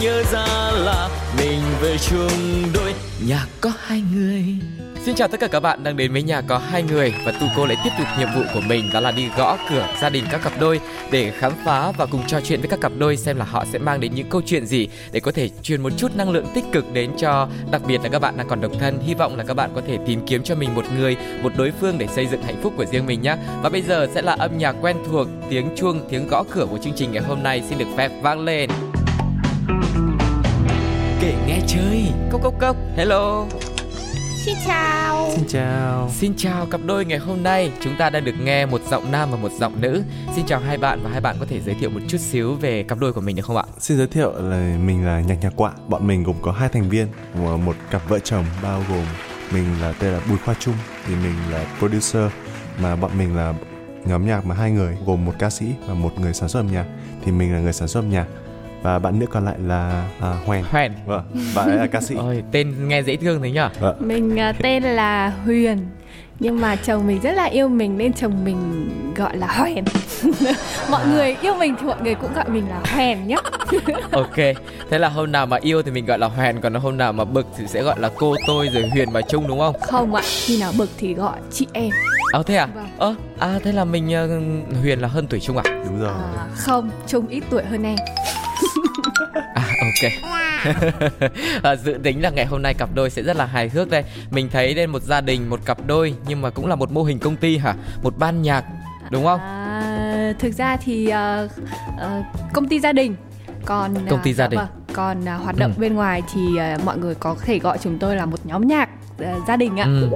nhớ ra là mình về chung đôi nhà có hai người. Xin chào tất cả các bạn đang đến với nhà có hai người và Tu cô lại tiếp tục nhiệm vụ của mình đó là đi gõ cửa gia đình các cặp đôi để khám phá và cùng trò chuyện với các cặp đôi xem là họ sẽ mang đến những câu chuyện gì để có thể truyền một chút năng lượng tích cực đến cho đặc biệt là các bạn đang còn độc thân. Hy vọng là các bạn có thể tìm kiếm cho mình một người, một đối phương để xây dựng hạnh phúc của riêng mình nhé. Và bây giờ sẽ là âm nhạc quen thuộc, tiếng chuông, tiếng gõ cửa của chương trình ngày hôm nay xin được phép vang lên. Kể nghe chơi, cốc cốc cốc, hello. Xin chào. Xin chào. Xin chào cặp đôi ngày hôm nay, chúng ta đang được nghe một giọng nam và một giọng nữ. Xin chào hai bạn và hai bạn có thể giới thiệu một chút xíu về cặp đôi của mình được không ạ? Xin giới thiệu là mình là Nhạc Nhạc Quạ. Bọn mình gồm có hai thành viên, một cặp vợ chồng bao gồm mình là tên là Bùi Khoa Trung thì mình là producer mà bọn mình là nhóm nhạc mà hai người gồm một ca sĩ và một người sản xuất âm nhạc thì mình là người sản xuất âm nhạc và bạn nữ còn lại là à, Hoèn. Hoèn. Vâng, bạn ấy là ca sĩ. Ôi, tên nghe dễ thương thế nhở? Vâng. Mình uh, tên là Huyền. Nhưng mà chồng mình rất là yêu mình nên chồng mình gọi là Hoèn. mọi người yêu mình thì mọi người cũng gọi mình là Hoèn nhé. ok, thế là hôm nào mà yêu thì mình gọi là Hoèn, còn hôm nào mà bực thì sẽ gọi là cô tôi rồi Huyền và Trung đúng không? Không ạ, khi nào bực thì gọi chị em. Ờ thế à? Vâng. Ơ, à thế là mình uh, Huyền là hơn tuổi Trung à? Đúng rồi. À, không, Trung ít tuổi hơn em. À ok à, Dự tính là ngày hôm nay cặp đôi sẽ rất là hài hước đây Mình thấy đây một gia đình, một cặp đôi Nhưng mà cũng là một mô hình công ty hả? Một ban nhạc, đúng không? À, thực ra thì uh, uh, công ty gia đình còn Công ty uh, gia đình. vâng, còn uh, hoạt động Ừ. bên ngoài thì uh, mọi người có thể gọi chúng tôi là một nhóm nhạc uh, gia đình ạ. Ừ.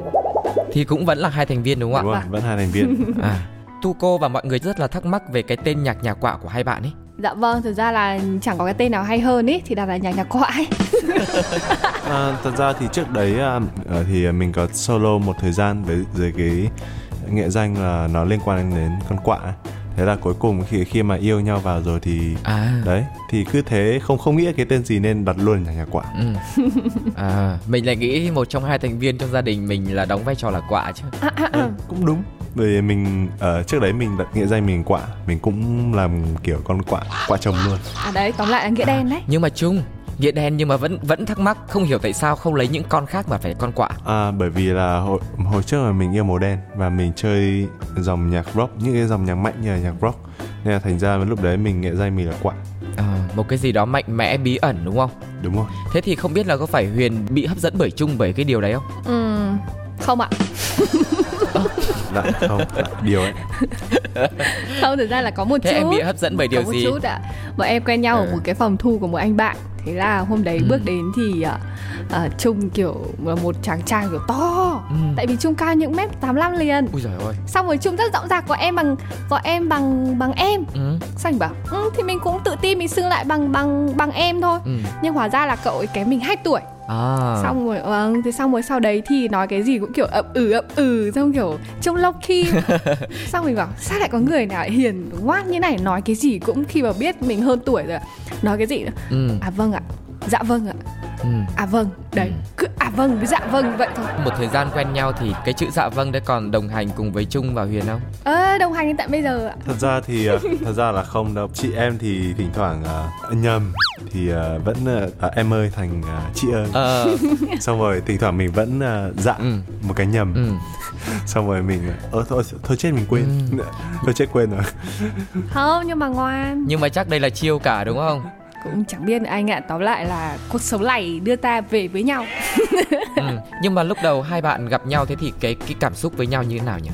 Thì cũng vẫn là hai thành viên đúng không Đúng ạ? rồi, vẫn hai thành viên. À, Tu cô và mọi người rất là thắc mắc về cái tên nhạc nhà quạ của hai bạn ấy Dạ vâng, thực ra là chẳng có cái tên nào hay hơn ý thì đặt là nhạc nhạc quạ ấy. À, thật ra thì trước đấy à, ờ, thì mình có solo một thời gian với dưới cái nghệ danh là nó liên quan đến con quạ thế là cuối cùng khi khi mà yêu nhau vào rồi thì À đấy thì cứ thế không không nghĩ cái tên gì nên đặt luôn nhà nhà quạ Ừ. À, mình lại nghĩ một trong hai thành viên trong gia đình mình là đóng vai trò là quạ chứ. ừ, cũng đúng vì mình ở trước đấy mình đặt nghệ danh mình quạ mình cũng làm kiểu con quạ quạ chồng luôn À đấy, tóm lại là nghĩa đen đấy. Nhưng mà chung, nghĩa đen nhưng mà vẫn vẫn thắc mắc không hiểu tại sao không lấy những con khác mà phải con quạ. à, bởi vì là hồi, hồi trước là mình yêu màu đen và mình chơi dòng nhạc rock những cái dòng nhạc mạnh như là nhạc rock nên là thành ra lúc đấy mình nghệ danh mình là quạ À, một cái gì đó mạnh mẽ bí ẩn đúng không? đúng không Thế thì không biết là có phải Huyền bị hấp dẫn bởi Trung bởi cái điều đấy không? Ừ, không ạ. Dạ không dạ, điều ấy Không, thực ra là có một Thế chút. em bị hấp dẫn bởi điều có một gì? chút ạ. Bọn em quen nhau ở Ừ. một cái phòng thu của một anh bạn. Thế là hôm đấy Ừ. bước đến thì uh, uh, Trung kiểu là một chàng trai kiểu to. Ừ. Tại vì Trung cao những mét 85 liền. Ui giời ơi. Xong rồi Trung rất rộng rạc gọi em bằng gọi em bằng bằng em. Ừ. Xong bảo ừ, thì mình cũng tự tin mình xưng lại bằng bằng bằng em thôi. Ừ. Nhưng hóa ra là cậu ấy kém mình 2 tuổi. À. Xong rồi vâng, thế xong rồi sau đấy thì nói cái gì cũng kiểu ậm ừ ậm ừ xong kiểu trông low key. xong mình bảo sao lại có người nào hiền ngoan như này nói cái gì cũng khi mà biết mình hơn tuổi rồi. Nói cái gì nữa? Ừ. À vâng ạ. Dạ vâng ạ. Ừ. À vâng. Đấy, Ừ. cứ à vâng với dạ vâng vậy thôi. Một thời gian quen nhau thì cái chữ dạ vâng đấy còn đồng hành cùng với Trung và Huyền không? Ơ đồng hành đến tận bây giờ ạ. thật ra thì ờ, thật ra là không đâu chị em thì thỉnh thoảng ờ, nhầm thì ờ, vẫn à, em ơi thành ờ, chị ơi Ờ. xong rồi thỉnh thoảng mình vẫn ờ, dạ Ừ. một cái nhầm Ừ. xong rồi mình ơ thôi thôi chết mình quên thôi chết quên rồi Không nhưng mà ngoan. Nhưng mà chắc đây là chiêu cả đúng không? Cũng chẳng biết anh ạ. Tóm lại là cuộc sống này đưa ta về với nhau. ừ. Nhưng mà lúc đầu hai bạn gặp nhau thế thì cái cái cảm xúc với nhau như thế nào nhỉ?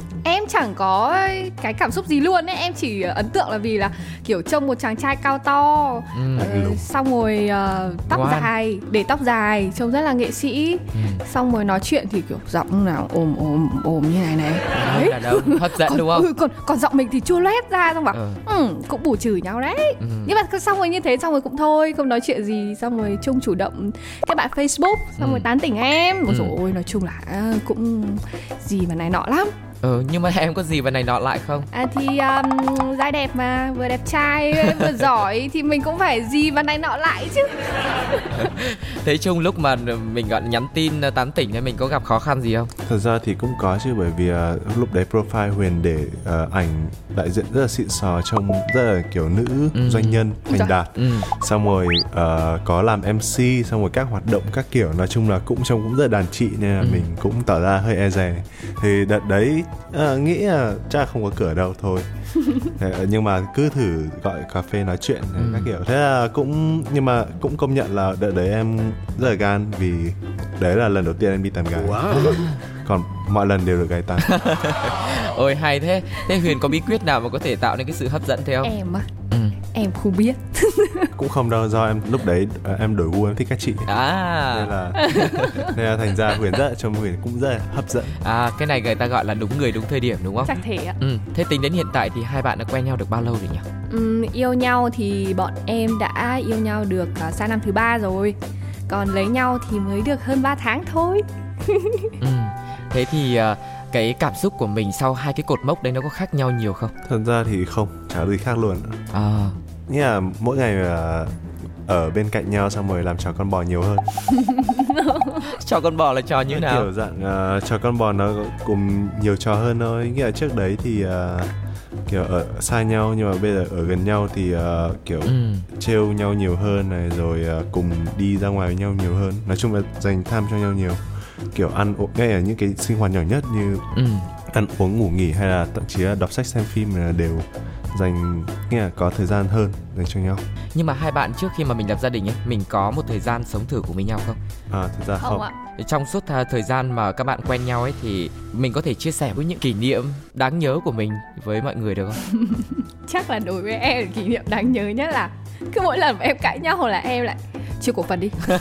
Chẳng có cái cảm xúc gì luôn ấy Em chỉ ấn tượng là vì là kiểu trông một chàng trai cao to Ừ. ờ, lùn. Xong rồi ờ, tóc Ngoan. dài Để tóc dài Trông rất là nghệ sĩ Ừ. Xong rồi nói chuyện thì kiểu giọng nào ồm ồm ồm như này này Đấy. Ông hấp dẫn còn, đúng không? ừ, còn, còn giọng mình thì chua loét ra Xong bảo Ừ. ừ, cũng bù trừ nhau đấy Ừ. Nhưng mà xong rồi như thế Xong rồi cũng thôi Không nói chuyện gì Xong rồi Trung chủ động Các bạn Facebook Xong Ừ. rồi tán tỉnh em Ôi Ừ. dồi ôi nói chung là à, cũng Gì mà này nọ lắm ừ nhưng mà em có gì vào này nọ lại không À thì um, dai đẹp mà vừa đẹp trai vừa giỏi thì mình cũng phải gì và này nọ lại chứ. thế chung lúc mà mình gọi nhắn tin ờ, tán tỉnh thì mình có gặp khó khăn gì không thật ra thì cũng có chứ bởi vì uh, lúc đấy profile huyền để uh, ảnh đại diện rất là xịn sò trông rất là kiểu nữ Ừ. doanh nhân thành giời. đạt ừ xong rồi uh, có làm mc xong rồi các hoạt động các kiểu nói chung là cũng trông cũng rất là đàn chị nên là Ừ. mình cũng tỏ ra hơi e dè thì đợt đấy uh, nghĩ là chắc là không có cửa đâu thôi. Ờ, nhưng mà cứ thử gọi cà phê nói chuyện Ừ. các kiểu. Thế là cũng nhưng mà cũng công nhận là đợt đấy em rất là gan vì đấy là lần đầu tiên em đi tán gái. Còn mọi lần đều được gái tán ôi hay thế. Thế huyền có bí quyết nào mà có thể tạo nên cái sự hấp dẫn thế không? Em á, ừ em không biết. cũng không đâu do em lúc đấy ờ, em đổi gu em thích các chị nên à là nên là thành ra huyền rất là trông huyền cũng rất là hấp dẫn à cái này người ta gọi là đúng người đúng thời điểm đúng không Chắc thế ạ. ừ thế tính đến hiện tại thì hai bạn đã quen nhau được bao lâu rồi nhỉ Ừm, yêu nhau thì bọn em đã yêu nhau được uh, sang năm thứ ba rồi. Còn lấy nhau thì mới được hơn 3 tháng thôi. ừ thế thì ờ, cái cảm xúc của mình sau hai cái cột mốc đấy nó có khác nhau nhiều không thật ra thì không chả gì khác luôn à nghĩa là mỗi ngày ờ, ở bên cạnh nhau xong rồi làm trò con bò nhiều hơn. Cho con bò là trò như nào? kiểu dạng ờ, trò con bò nó cùng nhiều trò hơn thôi. Nghĩa là trước đấy thì ờ, kiểu ở xa nhau nhưng mà bây giờ ở gần nhau thì ờ, kiểu ừ. trêu nhau nhiều hơn này rồi ờ, cùng đi ra ngoài với nhau nhiều hơn. Nói chung là dành tham cho nhau nhiều. Kiểu ăn uống ngay ở những cái sinh hoạt nhỏ nhất như ừ. ăn uống ngủ nghỉ hay là thậm chí là đọc sách xem phim là đều dành nghĩa là có thời gian hơn dành cho nhau nhưng mà hai bạn trước khi mà mình lập gia đình ấy mình có một thời gian sống thử cùng với nhau không à thực ra không, Không ạ. trong suốt thời gian mà các bạn quen nhau ấy thì mình có thể chia sẻ với những kỷ niệm đáng nhớ của mình với mọi người được không Chắc là đối với em kỷ niệm đáng nhớ nhất là cứ mỗi lần mà em cãi nhau là em lại chia cổ phần đi.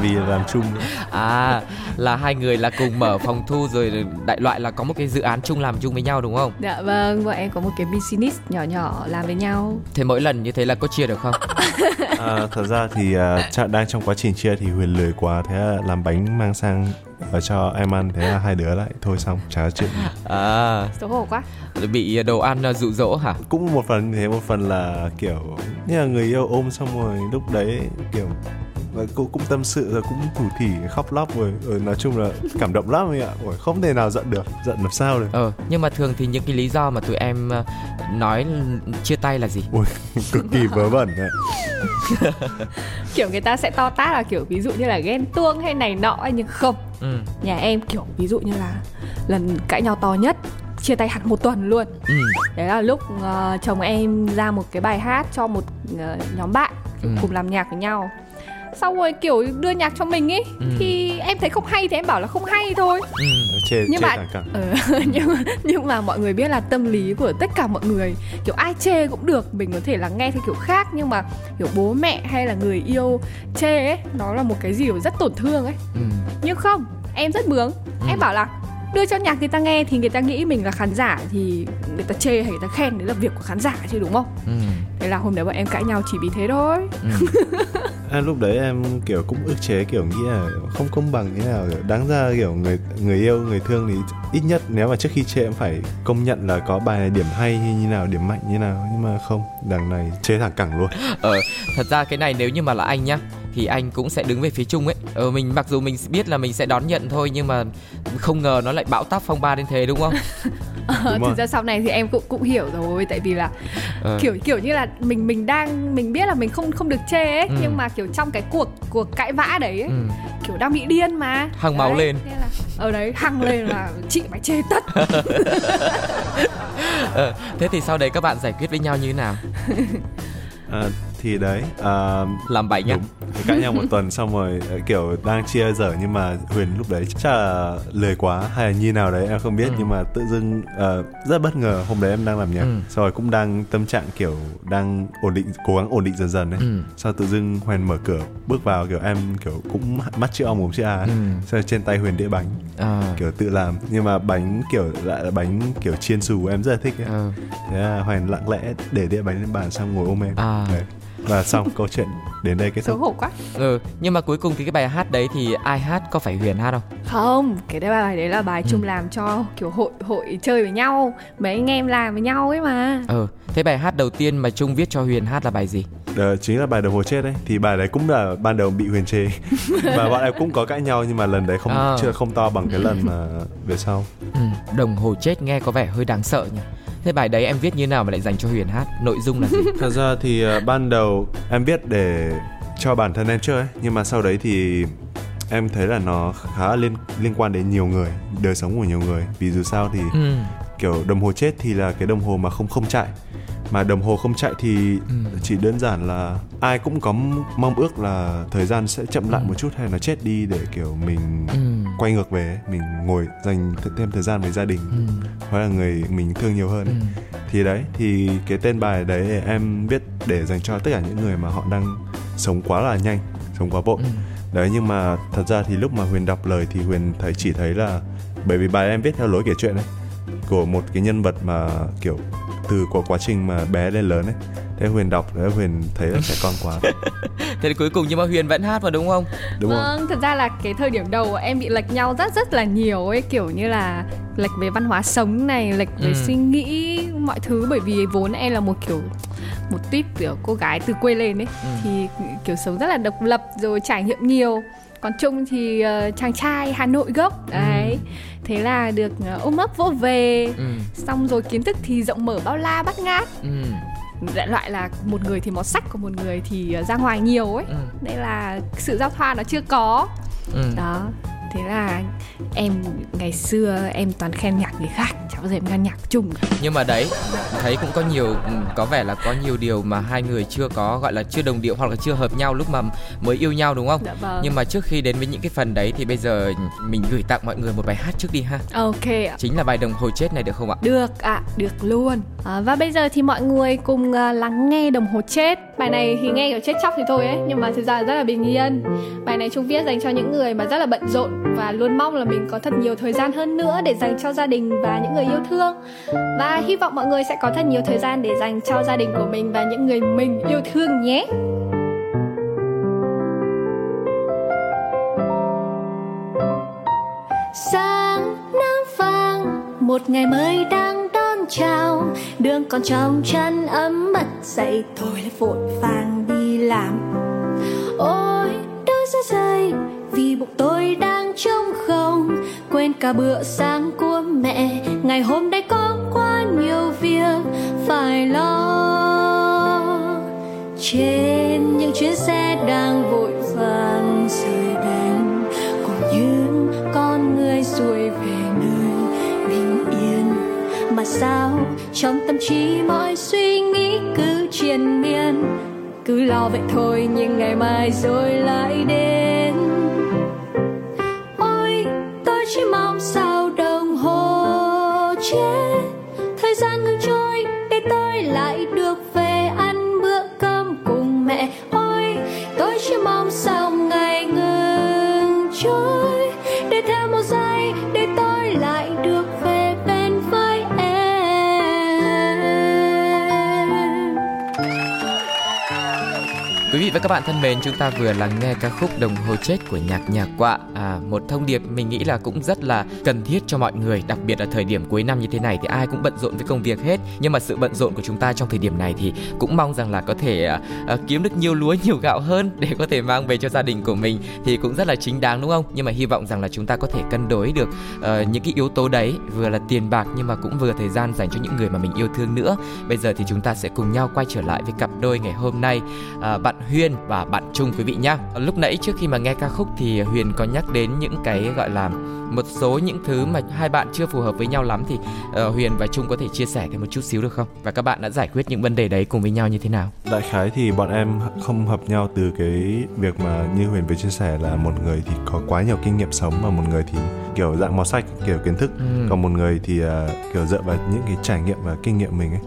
vì làm chung à là hai người là cùng mở phòng thu rồi đại loại là có một cái dự án chung làm chung với nhau đúng không? Dạ vâng, bọn em có một cái business nhỏ nhỏ làm với nhau. thế mỗi lần như thế là có chia được không? À, thật ra thì à, cha- đang trong quá trình chia thì huyền lười quá thế là làm bánh mang sang ở cho em ăn thế là hai đứa lại thôi xong chả có chuyện à. Xấu hổ quá. bị đồ ăn uh, dụ dỗ hả? Cũng một phần thế một phần là kiểu như là người yêu ôm xong rồi lúc đấy kiểu và cũng, cũng tâm sự rồi cũng thủ thỉ khóc lóc rồi, rồi nói chung là cảm động lắm ấy ạ. Ôi, không thể nào giận được giận làm sao được. Ờ nhưng mà thường thì những cái lý do mà tụi em uh, nói chia tay là gì? Ui, cực kỳ vớ vẩn đấy Kiểu người ta sẽ to tát là kiểu ví dụ như là ghen tuông hay này nọ ấy, nhưng không. ừ. Nhà em kiểu ví dụ như là lần cãi nhau to nhất chia tay hẳn một tuần luôn. Ừ. Đấy là lúc ờ, chồng em ra một cái bài hát cho một ờ, nhóm bạn Ừ. cùng làm nhạc với nhau xong rồi kiểu đưa nhạc cho mình ấy Ừ. thì em thấy không hay thì em bảo là không hay thôi. Ừ chê Nhưng chê mà- ừ, nhưng mà nhưng mà mọi người biết là tâm lý của tất cả mọi người kiểu ai chê cũng được mình có thể là nghe theo kiểu khác. Nhưng mà kiểu bố mẹ hay là người yêu chê ấy nó là một cái gì rất tổn thương ấy. Ừ. Nhưng không em rất bướng. Ừ. em bảo là đưa cho nhạc người ta nghe thì người ta nghĩ mình là khán giả thì người ta chê hay người ta khen đấy là việc của khán giả chứ đúng không? Ừ. Thế là hôm đấy bọn em cãi nhau chỉ vì thế thôi. Ừ. À, lúc đấy em kiểu cũng ức chế kiểu nghĩ là không công bằng như nào. Đáng ra kiểu người người yêu người thương thì ít nhất nếu mà trước khi chê em phải công nhận là có bài này điểm hay hay như nào điểm mạnh như nào. Nhưng mà không đằng này chê thẳng cẳng luôn. Ờ thật ra cái này nếu như mà là anh nhá thì anh cũng sẽ đứng về phía chung ấy ờ mình mặc dù mình biết là mình sẽ đón nhận thôi nhưng mà không ngờ nó lại bão táp phong ba đến thế đúng không Ờ, thực ra sau này thì em cũng cũng hiểu rồi tại vì là ờ. kiểu kiểu như là mình mình đang mình biết là mình không không được chê ấy Ừ. nhưng mà kiểu trong cái cuộc cuộc cãi vã đấy ấy, ừ. kiểu đang bị điên mà Hăng máu lên. thế là ở đấy hăng lên là chị phải chê tất ờ. thế thì sau đấy các bạn giải quyết với nhau như thế nào à, thì đấy à, làm bánh nhá đúng cãi nhau một tuần xong rồi ờ, kiểu đang chia dở nhưng mà huyền lúc đấy chắc là lười quá hay là như nào đấy em không biết Ừ. nhưng mà tự dưng ờ, rất bất ngờ hôm đấy em đang làm nhạc Ừ. xong rồi cũng đang tâm trạng kiểu đang ổn định cố gắng ổn định dần dần đấy ừ. sau tự dưng huyền mở cửa bước vào kiểu em kiểu cũng mắt chữ O mồm chữ A Ừ. sau rồi trên tay huyền đĩa bánh à. kiểu tự làm nhưng mà bánh kiểu lại là bánh kiểu chiên xù em rất là thích ấy. ờ. thế là huyền lặng lẽ để đĩa bánh lên bàn xong ngồi ôm em À. Đấy. Và xong câu chuyện đến đây kết xấu thúc hổ quá. Ừ nhưng mà cuối cùng thì cái bài hát đấy thì ai hát có phải huyền hát không? Không cái đấy bài đấy là bài chung làm cho kiểu hội hội chơi với nhau mấy anh em làm với nhau ấy mà. Ừ thế bài hát đầu tiên mà trung viết cho huyền hát là bài gì? Đó chính là bài đồng hồ chết đấy. Thì bài đấy cũng là ban đầu bị huyền chê. Và bọn em cũng có cãi nhau nhưng mà lần đấy không À. chưa không to bằng cái lần mà về sau. Ừ, đồng hồ chết nghe có vẻ hơi đáng sợ nhỉ thế bài đấy em viết như nào mà lại dành cho huyền hát? Nội dung là gì? Thật ra thì ờ, ban đầu em viết để cho bản thân em chơi ấy, nhưng mà sau đấy thì em thấy là nó khá liên liên quan đến nhiều người đời sống của nhiều người. Vì dù sao thì ừ. kiểu đồng hồ chết thì là cái đồng hồ mà không không chạy mà đồng hồ không chạy thì Ừ. chỉ đơn giản là ai cũng có mong ước là thời gian sẽ chậm lại Ừ. một chút hay nó chết đi để kiểu mình ừ. quay ngược về mình ngồi dành th- thêm thời gian với gia đình. Ừ. Hoặc là người mình thương nhiều hơn. Ấy. ừ. Thì đấy thì cái tên bài đấy em viết để dành cho tất cả những người mà họ đang sống quá là nhanh sống quá vội. Ừ. Đấy nhưng mà thật ra thì lúc mà huyền đọc lời thì huyền thấy chỉ thấy là bởi vì bài em viết theo lối kể chuyện ấy của một cái nhân vật mà kiểu từ của quá trình mà bé lên lớn ấy. Thế huyền đọc đấy huyền thấy là trẻ con quá. Thế thì cuối cùng nhưng mà huyền vẫn hát mà đúng không? Đúng không? Vâng thật ra là cái thời điểm đầu em bị lệch nhau rất rất là nhiều ấy. Kiểu như là lệch về văn hóa sống này lệch về Ừ. suy nghĩ mọi thứ. Bởi vì vốn em là một kiểu một tuyết kiểu cô gái từ quê lên ấy. Ừ. thì kiểu sống rất là độc lập rồi trải nghiệm nhiều còn trung thì ờ, chàng trai hà nội gốc. Đấy. Thế là được ờ, ôm ấp vô về. Ừ. Xong rồi kiến thức thì rộng mở bao la bắt ngát. Ừ. Đại loại là một người thì mọt sách còn một người thì ờ, ra ngoài nhiều ấy. Ừ. Đây là sự giao thoa nó chưa có. Ừ. Đó thế là em ngày xưa em toàn khen nhạc người khác chả bao giờ em khen nhạc chung. Cả nhưng mà đấy thấy cũng có nhiều ừ, có vẻ là có nhiều điều mà hai người chưa có gọi là chưa đồng điệu hoặc là chưa hợp nhau lúc mà mới yêu nhau đúng không? Dạ vâng. Nhưng mà trước khi đến với những cái phần đấy thì bây giờ mình gửi tặng mọi người một bài hát trước đi ha. Ok ạ. Chính là bài đồng hồ chết này được không ạ? Được ạ được luôn. À, và bây giờ thì mọi người cùng à, lắng nghe đồng hồ chết. Bài này thì nghe kiểu chết chóc thì thôi ấy nhưng mà thực ra rất là bình yên. Bài này trung viết dành cho những người mà rất là bận rộn và luôn mong là mình có thật nhiều thời gian hơn nữa để dành cho gia đình và những người yêu thương. Và hy vọng mọi người sẽ có thật nhiều thời gian để dành cho gia đình của mình và những người mình yêu thương nhé. Sáng nắng vàng, một ngày mới đang đón chào. Đường còn trong chân ấm bật dậy, thôi lại vội vàng đi làm. Ôi, đôi ra rơi vì bụng tôi đang trống không. Quên cả bữa sáng của mẹ, ngày hôm nay có quá nhiều việc phải lo. Trên những chuyến xe đang vội vàng rời đèn cùng những con người xuôi về nơi bình yên. Mà sao trong tâm trí mọi suy nghĩ cứ triền miên, cứ lo vậy thôi, nhưng ngày mai rồi lại đến. Bạn thân mến, chúng ta vừa lắng nghe ca khúc Đồng hồ chết của nhạc nhạc quạ. À, một thông điệp mình nghĩ là cũng rất là cần thiết cho mọi người, đặc biệt là thời điểm cuối năm như thế này thì ai cũng bận rộn với công việc hết. Nhưng mà sự bận rộn của chúng ta trong thời điểm này thì cũng mong rằng là có thể à, à, kiếm được nhiều lúa nhiều gạo hơn để có thể mang về cho gia đình của mình thì cũng rất là chính đáng đúng không? Nhưng mà hy vọng rằng là chúng ta có thể cân đối được à, những cái yếu tố đấy, vừa là tiền bạc nhưng mà cũng vừa thời gian dành cho những người mà mình yêu thương nữa. Bây giờ thì chúng ta sẽ cùng nhau quay trở lại với cặp đôi ngày hôm nay à, bạn Huyên và bạn Trung quý vị nhá. Lúc nãy trước khi mà nghe ca khúc thì Huyền có nhắc đến những cái gọi là một số những thứ mà hai bạn chưa phù hợp với nhau lắm thì ờ, Huyền và Trung có thể chia sẻ thêm một chút xíu được không? Và các bạn đã giải quyết những vấn đề đấy cùng với nhau như thế nào? đại khái thì bọn em không hợp nhau từ cái việc mà như huyền vừa chia sẻ là một người thì có quá nhiều kinh nghiệm sống và một người thì kiểu dạng màu sách kiểu kiến thức Ừ. còn một người thì à, kiểu dựa vào những cái trải nghiệm và kinh nghiệm mình ấy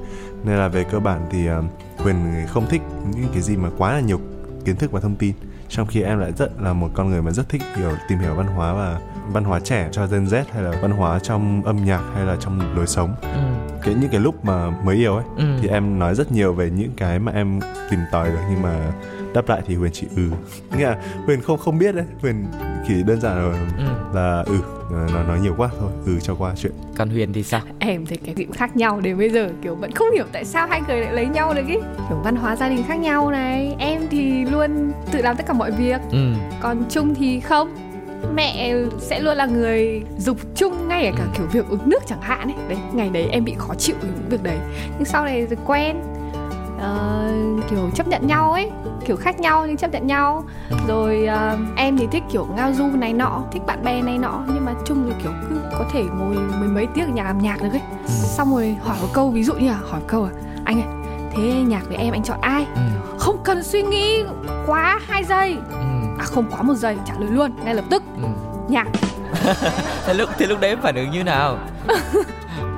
nên là về cơ bản thì à, huyền không thích những cái gì mà quá là nhiều kiến thức và thông tin trong khi em lại rất là một con người mà rất thích hiểu, tìm hiểu văn hóa và văn hóa trẻ cho Gen Z hay là văn hóa trong âm nhạc hay là trong lối sống Ừ cái những cái lúc mà mới yêu ấy Ừ. thì em nói rất nhiều về những cái mà em tìm tòi được nhưng mà đáp lại thì Huyền chỉ ừ. Nghĩa là Huyền không không biết đấy. Huyền chỉ đơn giản là, Ừ. là ừ nó nói nhiều quá thôi ừ cho qua chuyện. Còn huyền thì sao? Em thấy cái điểm khác nhau đến bây giờ kiểu vẫn không hiểu tại sao hai người lại lấy nhau được ý. Kiểu văn hóa gia đình khác nhau này em thì luôn tự làm tất cả mọi việc. Ừ. Còn trung thì không mẹ sẽ luôn là người dục chung ngay cả kiểu việc uống nước chẳng hạn ấy. Đấy ngày đấy em bị khó chịu với những việc đấy. Nhưng sau này rồi quen ờ, kiểu chấp nhận nhau ấy kiểu khác nhau nhưng chấp nhận nhau. Rồi ờ, em thì thích kiểu ngao du này nọ thích bạn bè này nọ nhưng mà chung thì kiểu cứ có thể ngồi mười mấy tiếng ở nhà làm nhạc được ấy. Xong rồi hỏi một câu ví dụ như là hỏi câu à anh ơi thế nhạc với em anh chọn ai? Ừ. Không cần suy nghĩ quá hai giây. Ừ à không quá một giây trả lời luôn ngay lập tức. Ừ. Nhạc. Thế lúc thế lúc đấy phản ứng như nào?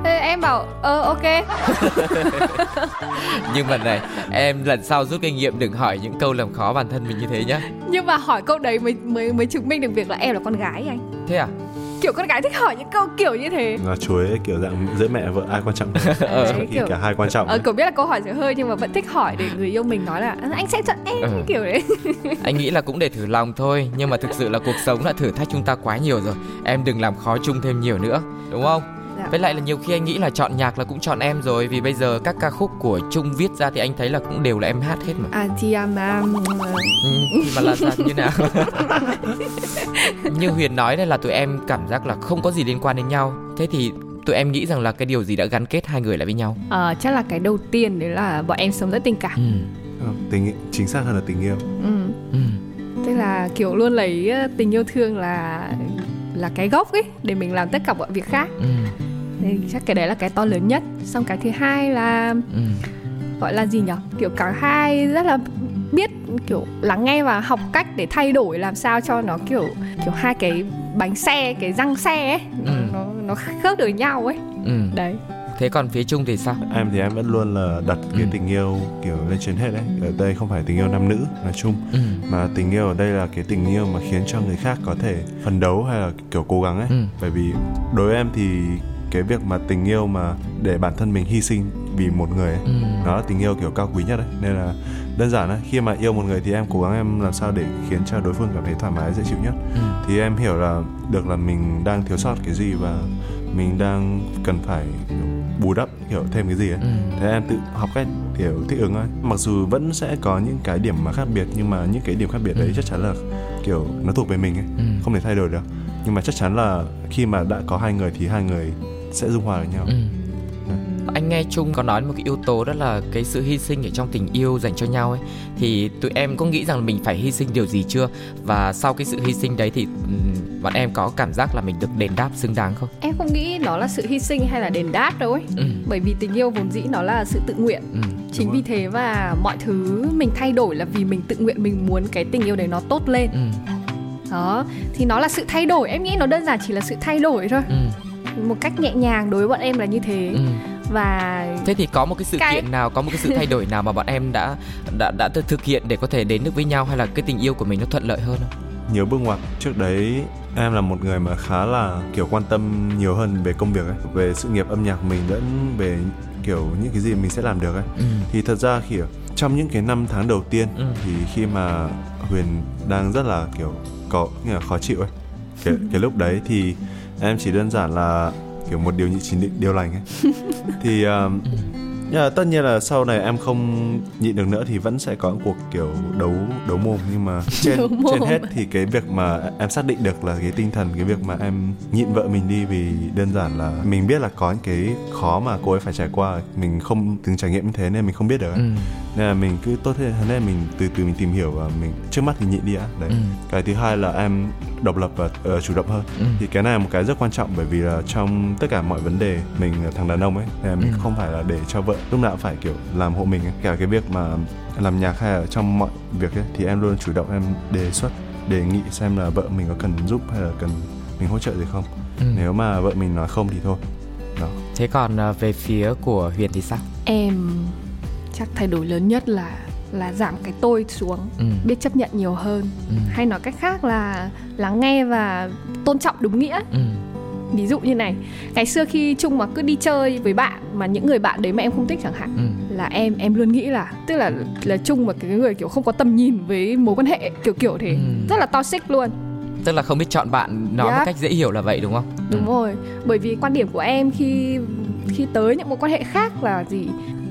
Thế em bảo ờ ok. Nhưng mà này em lần sau rút kinh nghiệm đừng hỏi những câu làm khó bản thân mình như thế nhá. Nhưng mà hỏi câu đấy mới mới mới chứng minh được việc là em là con gái anh. Thế à kiểu con gái thích hỏi những câu kiểu như thế. Là chuối kiểu dạng giữa mẹ vợ ai quan trọng khi kiểu cả hai quan trọng ờ, kiểu biết là câu hỏi dễ hơi nhưng mà vẫn thích hỏi để người yêu mình nói là "À, anh sẽ chọn em Ừ. kiểu đấy anh nghĩ là cũng để thử lòng thôi nhưng mà thực sự là cuộc sống đã thử thách chúng ta quá nhiều rồi. Em đừng làm khó chung thêm nhiều nữa đúng không Dạ. với lại là nhiều khi anh nghĩ là chọn nhạc là cũng chọn em rồi vì bây giờ các ca khúc của Trung viết ra thì anh thấy là cũng đều là em hát hết mà à thì um, um, ừ, thì mà là sao như nào như Huyền nói đây là tụi em cảm giác là không có gì liên quan đến nhau thế thì tụi em nghĩ rằng là cái điều gì đã gắn kết hai người lại với nhau ờ, chắc là cái đầu tiên đấy là bọn em sống rất tình cảm ừ. Ờ, tình chính xác hơn là tình yêu ừ. Ừ. tức là kiểu luôn lấy ờ, tình yêu thương là là cái gốc ấy để mình làm tất cả mọi việc khác Ừ. thì chắc cái đấy là cái to lớn nhất xong cái thứ hai là Ừ. gọi là gì nhở kiểu cả hai rất là biết kiểu lắng nghe và học cách để thay đổi làm sao cho nó kiểu kiểu hai cái bánh xe cái răng xe ấy nó Ừ. nó, nó khớp được nhau ấy Ừ. đấy thế còn phía Trung thì sao em thì em vẫn luôn là đặt cái Ừ. tình yêu kiểu lên trên hết đấy ở đây không phải tình yêu nam nữ là chung ừ. mà tình yêu ở đây là cái tình yêu mà khiến cho người khác có thể phấn đấu hay là kiểu cố gắng ấy Ừ. bởi vì đối với em thì cái việc mà tình yêu mà để bản thân mình hy sinh vì một người ấy, Ừ. nó là tình yêu kiểu cao quý nhất đấy nên là đơn giản ấy, khi mà yêu một người thì em cố gắng em làm sao để khiến cho đối phương cảm thấy thoải mái dễ chịu nhất Ừ. thì em hiểu là được là mình đang thiếu sót cái gì và mình đang cần phải bù đắp kiểu thêm cái gì ấy Ừ. thế em tự học cách kiểu thích ứng thôi mặc dù vẫn sẽ có những cái điểm mà khác biệt nhưng mà những cái điểm khác biệt đấy Ừ. chắc chắn là kiểu nó thuộc về mình ấy Ừ. không thể thay đổi được nhưng mà chắc chắn là khi mà đã có hai người thì hai người sẽ dung hòa với nhau Ừ. Anh nghe Trung có nói một cái yếu tố đó là cái sự hy sinh ở trong tình yêu dành cho nhau ấy thì tụi em có nghĩ rằng là mình phải hy sinh điều gì chưa và sau cái sự hy sinh đấy thì ừm, bọn em có cảm giác là mình được đền đáp xứng đáng không? em không nghĩ nó là sự hy sinh hay là đền đáp đâu ấy Ừ. bởi vì tình yêu vốn dĩ nó là sự tự nguyện Ừ. chính vì thế và mọi thứ mình thay đổi là vì mình tự nguyện mình muốn cái tình yêu đấy nó tốt lên Ừ. đó thì nó là sự thay đổi em nghĩ nó đơn giản chỉ là sự thay đổi thôi Ừ. một cách nhẹ nhàng đối với bọn em là như thế Ừ. và Thế thì có một cái sự Cái- kiện nào, có một cái sự thay đổi nào mà bọn em đã đã đã thực- hiện để có thể đến được với nhau hay là cái tình yêu của mình nó thuận lợi hơn không? nhiều bước ngoặt trước đấy em là một người mà khá là kiểu quan tâm nhiều hơn về công việc ấy về sự nghiệp âm nhạc mình lẫn về kiểu những cái gì mình sẽ làm được ấy Ừ. thì thật ra khi trong những cái năm tháng đầu tiên Ừ. thì khi mà huyền đang rất là kiểu có như là khó chịu ấy cái, cái lúc đấy thì em chỉ đơn giản là kiểu một điều nhị chín định điều lành ấy thì um, nhưng mà tất nhiên là sau này em không nhịn được nữa thì vẫn sẽ có cuộc kiểu đấu đấu mồm nhưng mà trên trên hết thì cái việc mà em xác định được là cái tinh thần cái việc mà em nhịn vợ mình đi vì đơn giản là mình biết là có những cái khó mà cô ấy phải trải qua mình không từng trải nghiệm như thế nên mình không biết được ấy. Ừ. nên là mình cứ tốt thế nên là mình từ từ mình tìm hiểu và mình trước mắt thì nhịn đi đã đấy Ừ. cái thứ hai là em độc lập và ờ, chủ động hơn Ừ. thì cái này là một cái rất quan trọng bởi vì là trong tất cả mọi vấn đề mình là thằng đàn ông ấy nên là mình Ừ. không phải là để cho vợ lúc nào cũng phải kiểu làm hộ mình ấy. cả cái việc mà làm nhạc hay là trong mọi việc ấy thì em luôn chủ động em đề xuất đề nghị xem là vợ mình có cần giúp hay là cần mình hỗ trợ gì không Ừ. nếu mà vợ mình nói không thì thôi đó Thế còn à, về phía của Huyền thì sao? em chắc thay đổi lớn nhất là là giảm cái tôi xuống Ừ. biết chấp nhận nhiều hơn Ừ. hay nói cách khác là lắng nghe và tôn trọng đúng nghĩa Ừ. ví dụ như này ngày xưa khi chung mà cứ đi chơi với bạn mà những người bạn đấy mà em không thích chẳng hạn ừ. là em em luôn nghĩ là tức là là chung mà cái người kiểu không có tầm nhìn với mối quan hệ kiểu kiểu thế Ừ. rất là toxic luôn tức là không biết chọn bạn nói một Yep. cách dễ hiểu là vậy đúng không đúng Ừ. rồi bởi vì quan điểm của em khi khi tới những mối quan hệ khác là gì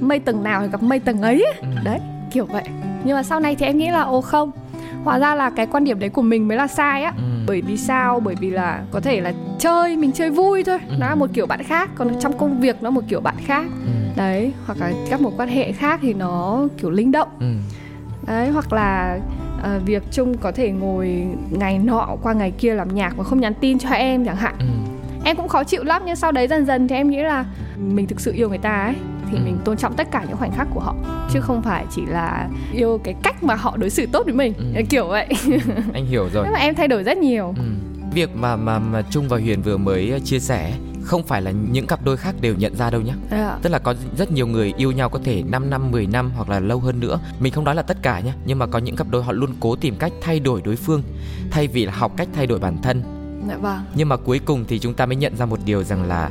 mây tầng nào thì gặp mây tầng ấy ấy. Ừ. đấy kiểu vậy nhưng mà sau này thì em nghĩ là ồ không hóa ra là cái quan điểm đấy của mình mới là sai á Ừ. bởi vì sao bởi vì là có thể là chơi mình chơi vui thôi Ừ. nó là một kiểu bạn khác còn trong công việc nó một kiểu bạn khác Ừ. đấy hoặc là các mối quan hệ khác thì nó kiểu linh động Ừ. đấy hoặc là ờ, việc chung có thể ngồi ngày nọ qua ngày kia làm nhạc mà không nhắn tin cho em chẳng hạn Ừ. em cũng khó chịu lắm nhưng sau đấy dần dần thì em nghĩ là mình thực sự yêu người ta ấy thì Ừ. mình tôn trọng tất cả những khoảnh khắc của họ chứ không phải chỉ là yêu cái cách mà họ đối xử tốt với mình. Ừ. kiểu vậy. Anh hiểu rồi. Nhưng mà em thay đổi rất nhiều. Ừ. việc mà mà mà Trung và Huyền vừa mới chia sẻ không phải là những cặp đôi khác đều nhận ra đâu nhé Dạ. Tức là có rất nhiều người yêu nhau có thể 5 năm, 10 năm hoặc là lâu hơn nữa. Mình không nói là tất cả nhé Nhưng mà có những cặp đôi họ luôn cố tìm cách thay đổi đối phương Thay vì là học cách thay đổi bản thân. Dạ vâng. Nhưng mà cuối cùng thì chúng ta mới nhận ra một điều rằng là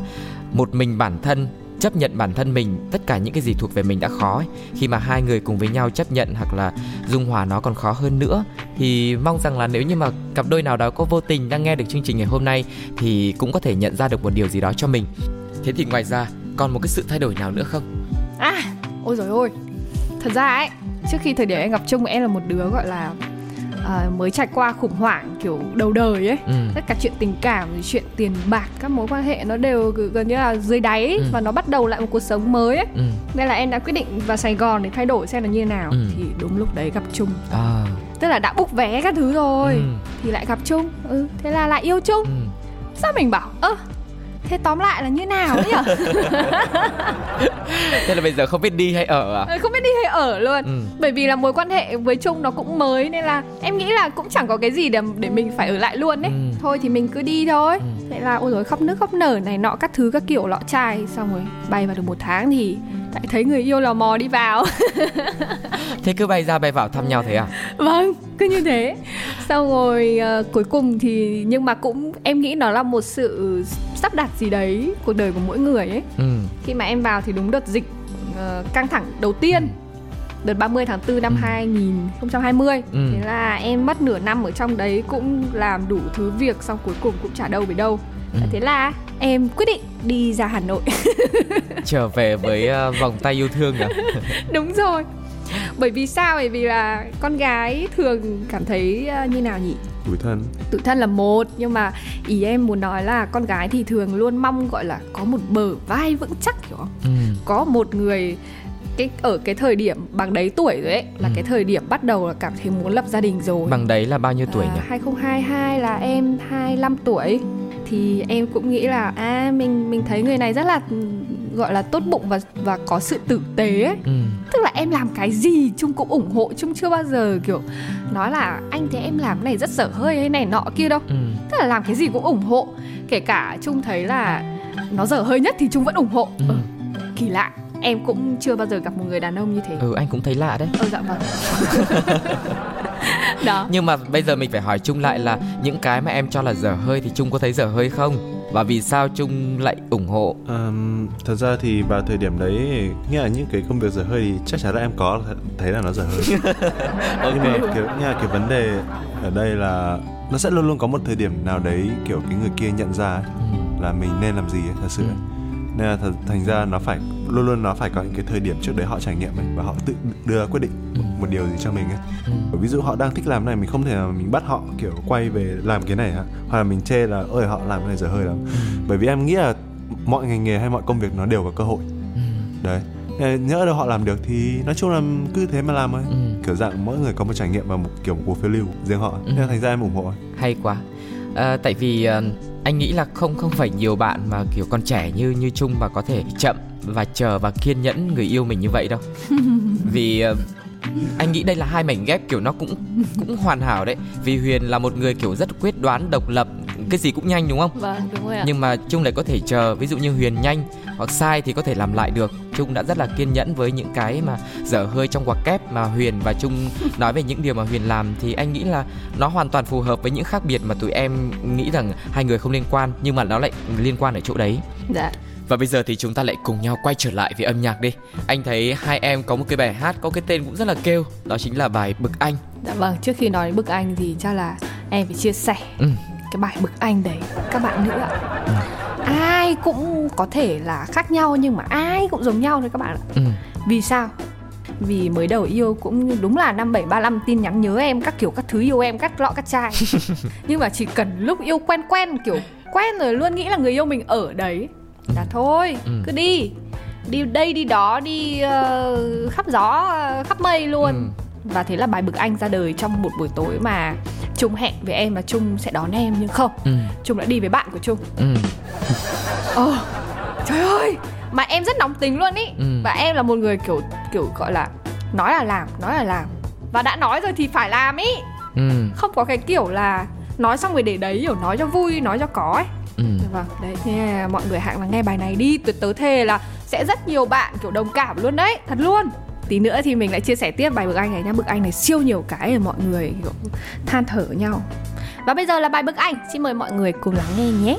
Một mình bản thân chấp nhận bản thân mình, tất cả những cái gì thuộc về mình đã khó ấy. khi mà hai người cùng với nhau chấp nhận hoặc là dung hòa nó còn khó hơn nữa, thì mong rằng là nếu như mà cặp đôi nào đó có vô tình đang nghe được chương trình ngày hôm nay thì cũng có thể nhận ra được một điều gì đó cho mình. Thế thì ngoài ra, còn một cái sự thay đổi nào nữa không? À ôi rồi ôi. Thật ra ấy, trước khi thời điểm em gặp chung em là một đứa gọi là à, mới trải qua khủng hoảng kiểu đầu đời ấy ừ. tất cả chuyện tình cảm rồi chuyện tiền bạc các mối quan hệ nó đều gần như là dưới đáy ấy, Ừ. và nó bắt đầu lại một cuộc sống mới ấy ừ nên là em đã quyết định vào Sài Gòn để thay đổi xem là như thế nào Ừ. thì đúng lúc đấy gặp chung à tức là đã book vé các thứ rồi ừ. thì lại gặp chung ừ thế là lại yêu chung Ừ. sao mình bảo ơ thế tóm lại là như nào ấy nhở thế là bây giờ không biết đi hay ở à Ừ, không biết đi hay ở luôn ừ. bởi vì là mối quan hệ với chung nó cũng mới nên là em nghĩ là cũng chẳng có cái gì để để mình phải ở lại luôn đấy Ừ. thôi thì mình cứ đi thôi Ừ. thế là ôi rồi khóc nước khóc nở này nọ các thứ các kiểu lọ chai xong rồi bay vào được một tháng thì lại thấy người yêu lò mò đi vào. Thế cứ bay ra bay vào thăm nhau thế à? Vâng cứ như thế. Xong rồi ờ, cuối cùng thì nhưng mà cũng em nghĩ nó là một sự sắp đặt gì đấy cuộc đời của mỗi người ấy. Ừ. khi mà em vào thì đúng đợt dịch ờ, căng thẳng đầu tiên. Đợt 30 tháng 4 năm Ừ. 2020 Ừ. thế là em mất nửa năm ở trong đấy cũng làm đủ thứ việc xong cuối cùng cũng chả đâu về đâu Ừ. thế là em quyết định đi ra Hà Nội. Trở về với ờ, vòng tay yêu thương nhỉ đúng rồi. Bởi vì sao? Bởi vì là con gái thường cảm thấy ờ, như nào nhỉ? Tủi thân. Tự thân là một nhưng mà ý em muốn nói là con gái thì thường luôn mong gọi là có một bờ vai vững chắc hiểu không? Ừ. có một người cái ở cái thời điểm bằng đấy tuổi rồi ấy là Ừ. cái thời điểm bắt đầu là cảm thấy muốn lập gia đình rồi. Bằng đấy là bao nhiêu tuổi à, nhỉ? 2022 là em 25 tuổi thì em cũng nghĩ là à mình mình thấy người này rất là ừ, gọi là tốt bụng và và có sự tử tế ấy ừ. tức là em làm cái gì chung cũng ủng hộ chung chưa bao giờ kiểu nói là anh thấy em làm cái này rất dở hơi hay này nọ kia đâu Ừ. tức là làm cái gì cũng ủng hộ kể cả chung thấy là nó dở hơi nhất thì chung vẫn ủng hộ Ừ. ừ. kỳ lạ em cũng chưa bao giờ gặp một người đàn ông như thế ừ anh cũng thấy lạ đấy ờ dạ vâng đó. Nhưng mà bây giờ mình phải hỏi chung lại là những cái mà em cho là dở hơi thì chung có thấy dở hơi không? Và vì sao chung lại ủng hộ? Ừm, thật ra thì vào thời điểm đấy nghĩa là những cái công việc dở hơi thì chắc chắn là em có thấy là nó dở hơi. Nhưng mà kiểu nghĩa là cái vấn đề ở đây là nó sẽ luôn luôn có một thời điểm nào đấy kiểu cái người kia nhận ra ấy, ừ. là mình nên làm gì ấy, thật sự Ừ. nên là thật, thành ra nó phải luôn luôn nó phải có những cái thời điểm trước đấy họ trải nghiệm ấy và họ tự đưa ra quyết định Ừ. một, một điều gì cho mình ấy. Ừ. ví dụ họ đang thích làm này mình không thể nào mình bắt họ kiểu quay về làm cái này hả? Hoặc là mình chê là ơi họ làm cái này dở hơi lắm. Bởi vì em nghĩ là mọi ngành nghề hay mọi công việc nó đều có cơ hội. Ừ. đấy. Ờ, nhỡ đâu họ làm được thì nói chung là cứ thế mà làm thôi. Ừ. kiểu dạng mỗi người có một trải nghiệm và một kiểu một cuộc phiêu lưu riêng họ. Ừ. nên là thành ra em ủng hộ hay quá. À, tại vì à, anh nghĩ là không không phải nhiều bạn mà kiểu còn trẻ như như chung mà có thể chậm và chờ và kiên nhẫn người yêu mình như vậy đâu. Vì à, anh nghĩ đây là hai mảnh ghép kiểu nó cũng cũng hoàn hảo đấy. Vì huyền là một người kiểu rất quyết đoán độc lập cái gì cũng nhanh đúng không? Vâng đúng rồi ạ. Nhưng mà Trung lại có thể chờ ví dụ như Huyền nhanh hoặc sai thì có thể làm lại được. Trung đã rất là kiên nhẫn với những cái mà dở hơi trong quạt kép mà Huyền và Trung nói về những điều mà Huyền làm. Thì anh nghĩ là nó hoàn toàn phù hợp với những khác biệt mà tụi em nghĩ rằng hai người không liên quan nhưng mà nó lại liên quan ở chỗ đấy. Dạ và bây giờ thì chúng ta lại cùng nhau quay trở lại với âm nhạc đi. Anh thấy hai em có một cái bài hát có cái tên cũng rất là kêu Đó chính là bài Bực Anh. Dạ vâng trước khi nói đến bức anh thì chắc là em phải chia sẻ ừ. cái bài bức anh đấy các bạn nữ ạ. Ai cũng có thể là khác nhau nhưng mà ai cũng giống nhau thôi các bạn ạ. Ừ. vì sao? Vì mới đầu yêu cũng đúng là năm bảy ba năm tin nhắn nhớ em các kiểu các thứ yêu em các lọ các chai. Nhưng mà chỉ cần lúc yêu quen quen kiểu quen rồi luôn nghĩ là người yêu mình ở đấy là thôi Ừ. cứ đi đi đây đi đó đi ờ, khắp gió ờ, khắp mây luôn Ừ. và thế là bài bực anh ra đời trong một buổi tối mà Trung hẹn với em là Trung sẽ đón em nhưng không Ừ. Trung đã đi với bạn của Trung Ừ. Ồ, trời ơi Mà em rất nóng tính luôn ý Ừ. Và em là một người kiểu kiểu gọi là Nói là làm, nói là làm Và đã nói rồi thì phải làm ý Ừ. Không có cái kiểu là Nói xong rồi để đấy kiểu nói cho vui, nói cho có ấy Ừ. Dạ vâng, đấy thế là mọi người hãy là nghe bài này đi. Tuyệt tớ thề là sẽ rất nhiều bạn kiểu đồng cảm luôn đấy Thật luôn. Tí nữa thì mình lại chia sẻ tiếp bài bực anh này nhá. Bực anh này siêu nhiều cái để mọi người kiểu than thở nhau. Và bây giờ là bài bực anh. Xin mời mọi người cùng lắng nghe nhé.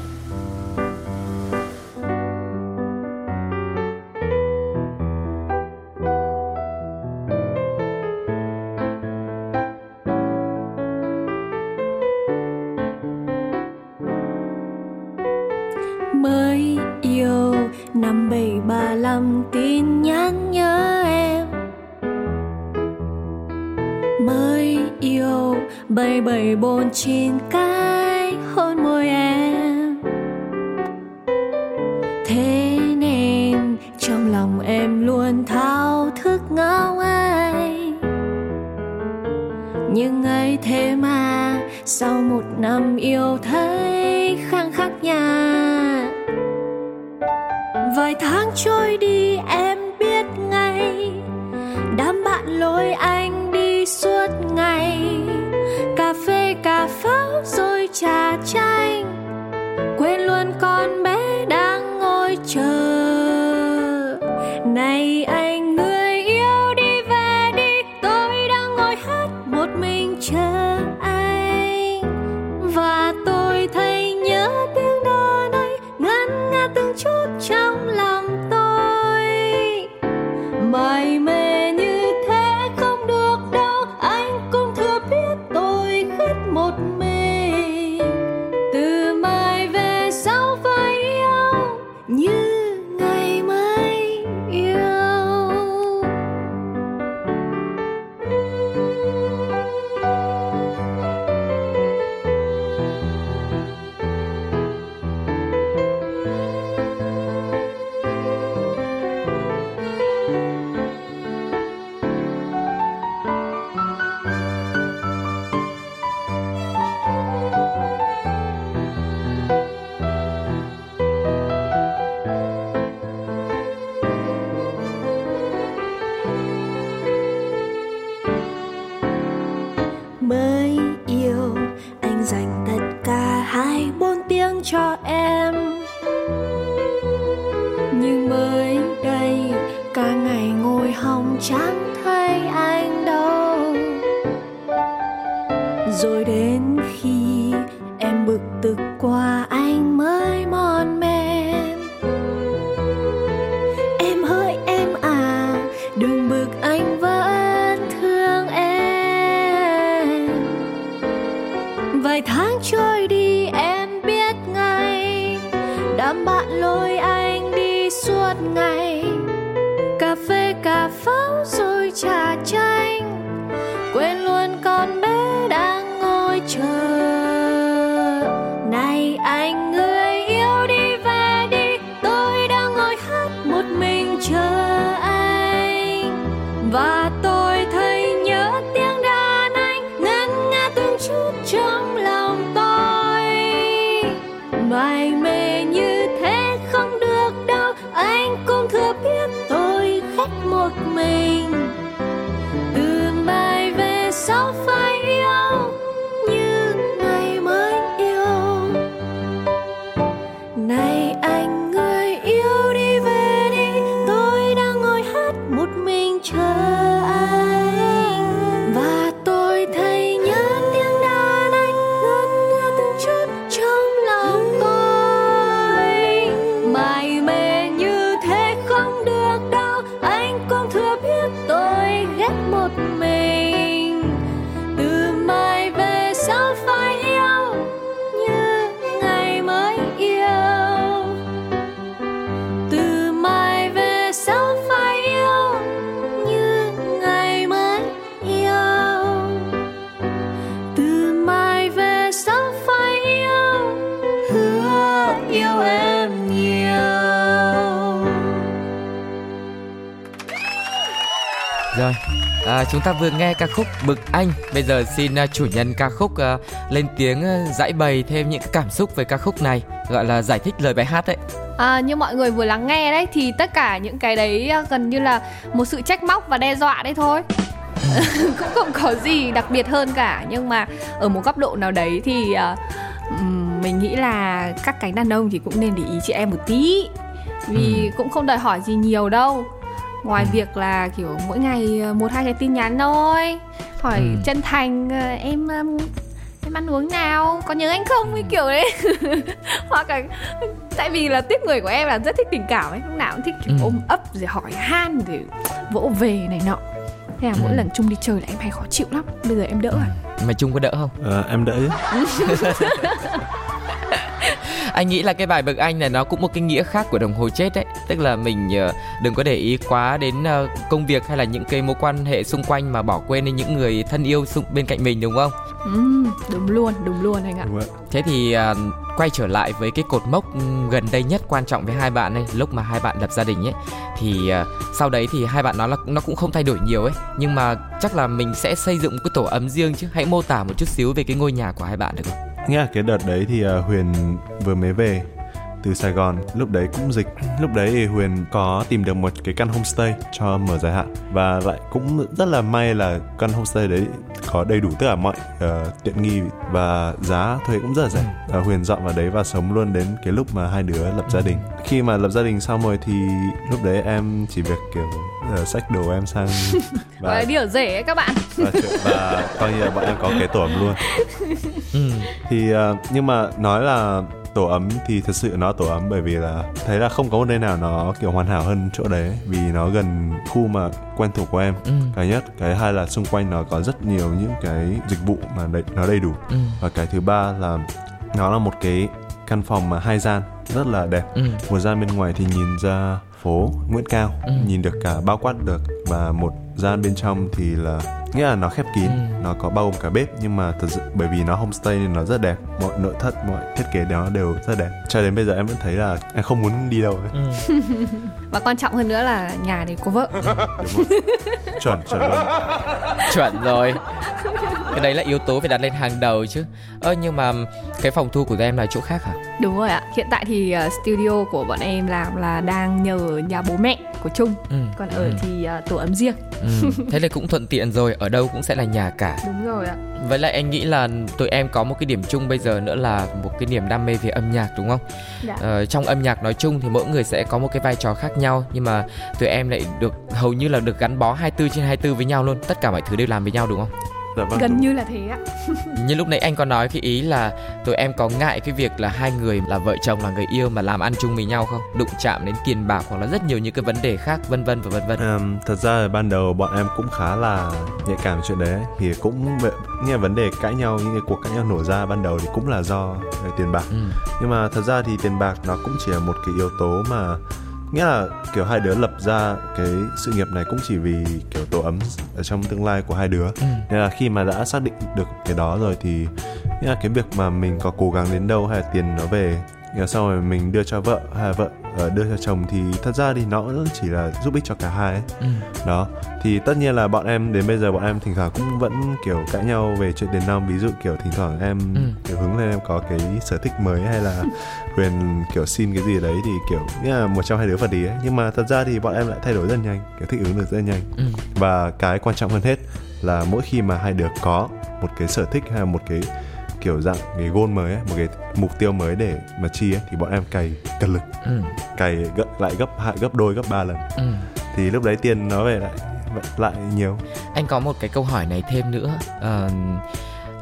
Mới yêu. Bảy bảy bốn chín cái hôn môi em. Thế nên trong lòng em luôn thao thức ngao anh nhưng ấy thế mà sau một năm yêu thấy khăng khắc nhà vài tháng trôi đi ta vừa nghe ca khúc Bực Anh. Bây giờ xin à, chủ nhân ca khúc à, lên tiếng à, giải bày thêm những cảm xúc về ca khúc này Gọi là giải thích lời bài hát đấy À, như mọi người vừa lắng nghe đấy thì tất cả những cái đấy gần như là một sự trách móc và đe dọa đấy thôi. Cũng không có gì đặc biệt hơn cả nhưng mà ở một góc độ nào đấy thì ừm, mình nghĩ là các cánh đàn ông thì cũng nên để ý chị em một tí. Vì cũng không đòi hỏi gì nhiều đâu ngoài việc là kiểu mỗi ngày à, một hai cái tin nhắn thôi. Hỏi Ừ. chân thành à, em em ăn uống nào? Có nhớ anh không? Cái kiểu đấy. Hoặc là tại vì là tiếp người của em là rất thích tình cảm ấy lúc nào cũng thích kiểu Ừ. ôm ấp rồi hỏi han rồi vỗ về này nọ. Thế là mỗi Ừ. lần chung đi chơi là em hay khó chịu lắm. Bây giờ em đỡ rồi. Mà Trung có đỡ không? Ờ, em đỡ Anh nghĩ là cái bài Bực Anh này nó cũng một cái nghĩa khác của đồng hồ chết đấy. Tức là mình ờ, đừng có để ý quá đến ờ, công việc hay là những cái mối quan hệ xung quanh Mà bỏ quên đi những người thân yêu xung bên cạnh mình đúng không? Ừm, đúng luôn đúng luôn anh ạ. Đúng ạ. Thế thì à, quay trở lại với cái cột mốc gần đây nhất quan trọng với hai bạn ấy lúc mà hai bạn lập gia đình ấy thì sau đấy thì hai bạn nói là nó cũng không thay đổi nhiều ấy. Nhưng mà chắc là mình sẽ xây dựng một cái tổ ấm riêng chứ. Hãy mô tả một chút xíu về cái ngôi nhà của hai bạn được không? Nghĩa là cái đợt đấy thì uh, Huyền vừa mới về từ Sài Gòn. Lúc đấy cũng dịch. Lúc đấy thì Huyền có tìm được một cái căn homestay cho mở dài hạn. Và lại cũng rất là may là căn homestay đấy có đầy đủ tất cả mọi uh, tiện nghi và giá thuê cũng rất là rẻ. Ờ, Huyền dọn vào đấy và sống luôn đến cái lúc mà hai đứa lập gia đình. Khi mà lập gia đình xong rồi thì lúc đấy em chỉ việc kiểu uh, xách đồ em sang gọi là đi ở rể ấy các bạn và, và coi như là bọn em có cái tổ ấm luôn Ừ. thì ờ, nhưng mà nói là tổ ấm thì thật sự nó tổ ấm bởi vì là thấy là không có một nơi nào nó kiểu hoàn hảo hơn chỗ đấy vì nó gần khu mà quen thuộc của em Ừ. cái nhất cái hai là xung quanh nó có rất nhiều những cái dịch vụ mà đầy, nó đầy đủ Ừ. và cái thứ ba là nó là một cái căn phòng mà hai gian rất là đẹp Ừ. một gian bên ngoài thì nhìn ra phố Nguyễn Cao Ừ. nhìn được cả bao quát được và một gian bên trong thì là nghĩa là nó khép kín Ừ. nó có bao gồm cả bếp nhưng mà thật sự bởi vì nó homestay nên nó rất đẹp mọi nội thất mọi thiết kế đó đều rất đẹp cho đến bây giờ em vẫn thấy là em không muốn đi đâu ấy. Ừ. và quan trọng hơn nữa là nhà này có vợ chuẩn chuẩn luôn Chuẩn rồi Cái đấy là yếu tố phải đặt lên hàng đầu chứ Ơ nhưng mà cái phòng thu của em là chỗ khác hả? đúng rồi ạ hiện tại thì ờ, studio của bọn em làm là đang nhờ ở nhà bố mẹ của Trung Ừ. còn ở ừ. thì ờ, tổ ấm riêng Ừ. Thế là cũng thuận tiện rồi Ở đâu cũng sẽ là nhà cả đúng rồi ạ Với lại anh nghĩ là tụi em có một cái điểm chung bây giờ nữa là một cái niềm đam mê về âm nhạc đúng không? Dạ. Ờ, trong âm nhạc nói chung thì mỗi người sẽ có một cái vai trò khác nhau nhưng mà tụi em lại được hầu như là được gắn bó 24 trên 24 với nhau luôn. Tất cả mọi thứ đều làm với nhau đúng không? Dạ vâng gần đúng. như là thế ạ Như lúc nãy anh có nói cái ý là tụi em có ngại cái việc là hai người là vợ chồng là người yêu mà làm ăn chung với nhau không? Đụng chạm đến tiền bạc hoặc là rất nhiều những cái vấn đề khác vân vân và vân vân. Ừm, thật ra là ban đầu bọn em cũng khá là nhạy cảm chuyện đấy thì cũng nghe vấn đề cãi nhau những cái cuộc cãi nhau nổ ra ban đầu thì cũng là do tiền bạc Ừ. nhưng mà thật ra thì tiền bạc nó cũng chỉ là một cái yếu tố mà nghĩa là kiểu hai đứa lập ra cái sự nghiệp này cũng chỉ vì kiểu tổ ấm ở trong tương lai của hai đứa Ừ. nên là khi mà đã xác định được cái đó rồi thì nghĩa là cái việc mà mình có cố gắng đến đâu hay là tiền nó về nghĩa là sau rồi mình đưa cho vợ hay là vợ đưa cho chồng thì thật ra thì nó chỉ là giúp ích cho cả hai ấy Ừ. đó thì tất nhiên là bọn em đến bây giờ bọn em thỉnh thoảng cũng vẫn kiểu cãi nhau về chuyện tiền nong ví dụ kiểu thỉnh thoảng em Ừ. kiểu hứng lên em có cái sở thích mới hay là quyền kiểu xin cái gì đấy thì kiểu nghĩa là một trong hai đứa phật ý ấy nhưng mà thật ra thì bọn em lại thay đổi rất nhanh kiểu thích ứng được rất nhanh Ừ. và cái quan trọng hơn hết là mỗi khi mà hai đứa có một cái sở thích hay là một cái kiểu dạng cái goal mới ấy, một cái mục tiêu mới để mà chi ấy thì bọn em cày cật lực Ừ. cày gấp lại gấp gấp đôi gấp ba lần Ừ. thì lúc đấy tiền nó về lại lại nhiều anh có một cái câu hỏi này thêm nữa uh,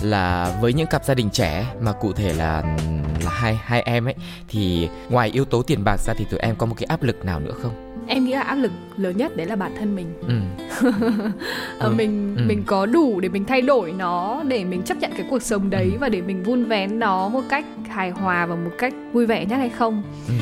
là với những cặp gia đình trẻ mà cụ thể là là hai hai em ấy thì ngoài yếu tố tiền bạc ra thì tụi em có một cái áp lực nào nữa không em nghĩ là áp lực lớn nhất đấy là bản thân mình ừ. ờ, Ừ, mình ừ. mình có đủ để mình thay đổi nó để mình chấp nhận cái cuộc sống đấy Ừ. và để mình vun vén nó một cách hài hòa và một cách vui vẻ nhất hay không ừ.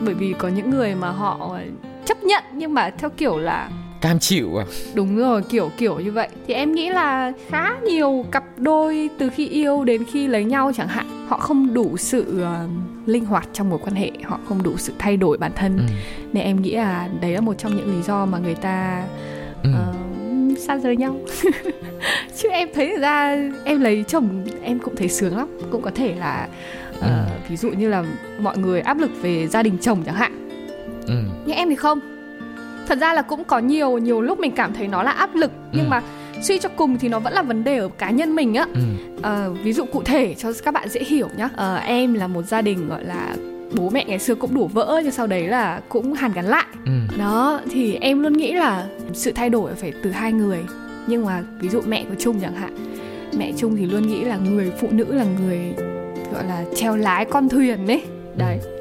Bởi vì có những người mà họ chấp nhận nhưng mà theo kiểu là cam chịu à đúng rồi kiểu kiểu như vậy thì em nghĩ là khá nhiều cặp đôi từ khi yêu đến khi lấy nhau chẳng hạn họ không đủ sự ờ, linh hoạt trong mối quan hệ họ không đủ sự thay đổi bản thân ừ. nên em nghĩ là đấy là một trong những lý do mà người ta Ừ. ờ, xa rời nhau chứ em thấy thực ra em lấy chồng em cũng thấy sướng lắm cũng có thể là Ừ. ví dụ như là mọi người áp lực về gia đình chồng chẳng hạn Ừ. nhưng em thì không thật ra là cũng có nhiều nhiều lúc mình cảm thấy nó là áp lực nhưng Ừ. mà suy cho cùng thì nó vẫn là vấn đề ở cá nhân mình á. Ừ. Ờ, ví dụ cụ thể cho các bạn dễ hiểu nhá. Ờ, em là một gia đình gọi là bố mẹ ngày xưa cũng đổ vỡ nhưng sau đấy là cũng hàn gắn lại. Ừ. đó thì em luôn nghĩ là sự thay đổi phải từ hai người. Nhưng mà ví dụ mẹ của trung chẳng hạn mẹ trung thì luôn nghĩ là người phụ nữ là người gọi là treo lái con thuyền đấy đấy. Ừ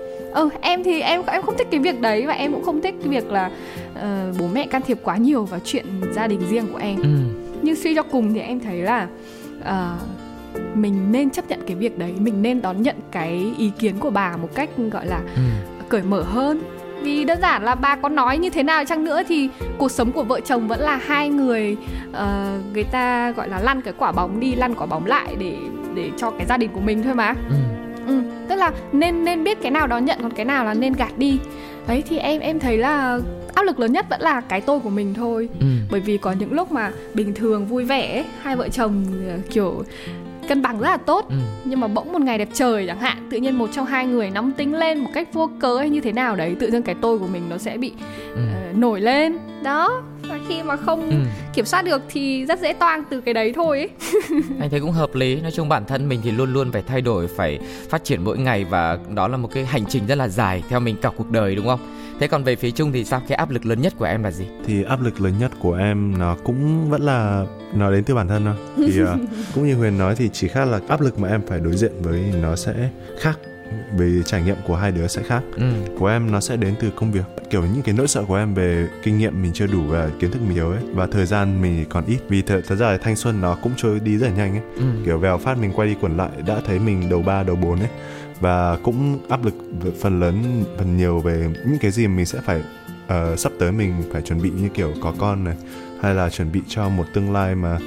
em thì em em không thích cái việc đấy và em cũng không thích cái việc là ờ, bố mẹ can thiệp quá nhiều vào chuyện gia đình riêng của em Ừ. nhưng suy cho cùng thì em thấy là ờ, mình nên chấp nhận cái việc đấy mình nên đón nhận cái ý kiến của bà một cách gọi là Ừ. cởi mở hơn vì đơn giản là bà có nói như thế nào chăng nữa thì cuộc sống của vợ chồng vẫn là hai người ờ, người ta gọi là lăn cái quả bóng đi lăn quả bóng lại để để cho cái gia đình của mình thôi mà Ừ. ừ, là nên nên biết cái nào đón nhận còn cái nào là nên gạt đi đấy thì em em thấy là áp lực lớn nhất vẫn là cái tôi của mình thôi Ừ. bởi vì có những lúc mà bình thường vui vẻ ấy, hai vợ chồng ờ, kiểu cân bằng rất là tốt Ừ. nhưng mà bỗng một ngày đẹp trời chẳng hạn tự nhiên một trong hai người nóng tính lên một cách vô cớ hay như thế nào đấy tự dưng cái tôi của mình nó sẽ bị Ừ. ờ, nổi lên đó và khi mà không Ừ. kiểm soát được thì rất dễ toang từ cái đấy thôi ấy. anh thấy cũng hợp lý nói chung bản thân mình thì luôn luôn phải thay đổi phải phát triển mỗi ngày và đó là một cái hành trình rất là dài theo mình cả cuộc đời đúng không thế còn về phía trung thì sao? Cái áp lực lớn nhất của em là gì? Thì áp lực lớn nhất của em nó cũng vẫn là nó đến từ bản thân thôi. Thì ờ, cũng như huyền nói thì chỉ khác là áp lực mà em phải đối diện với nó sẽ khác về trải nghiệm của hai đứa sẽ khác. Ừ. của em nó sẽ đến từ công việc. Kiểu những cái nỗi sợ của em về kinh nghiệm mình chưa đủ và kiến thức mình yếu ấy và thời gian mình còn ít. Vì thật, thật ra là thanh xuân nó cũng trôi đi rất là nhanh ấy. Ừ. kiểu vèo phát mình quay đi quẩn lại đã thấy mình đầu ba đầu bốn ấy và cũng áp lực về phần lớn phần nhiều về những cái gì mình sẽ phải ờ, sắp tới mình phải chuẩn bị như kiểu có con này hay là chuẩn bị cho một tương lai mà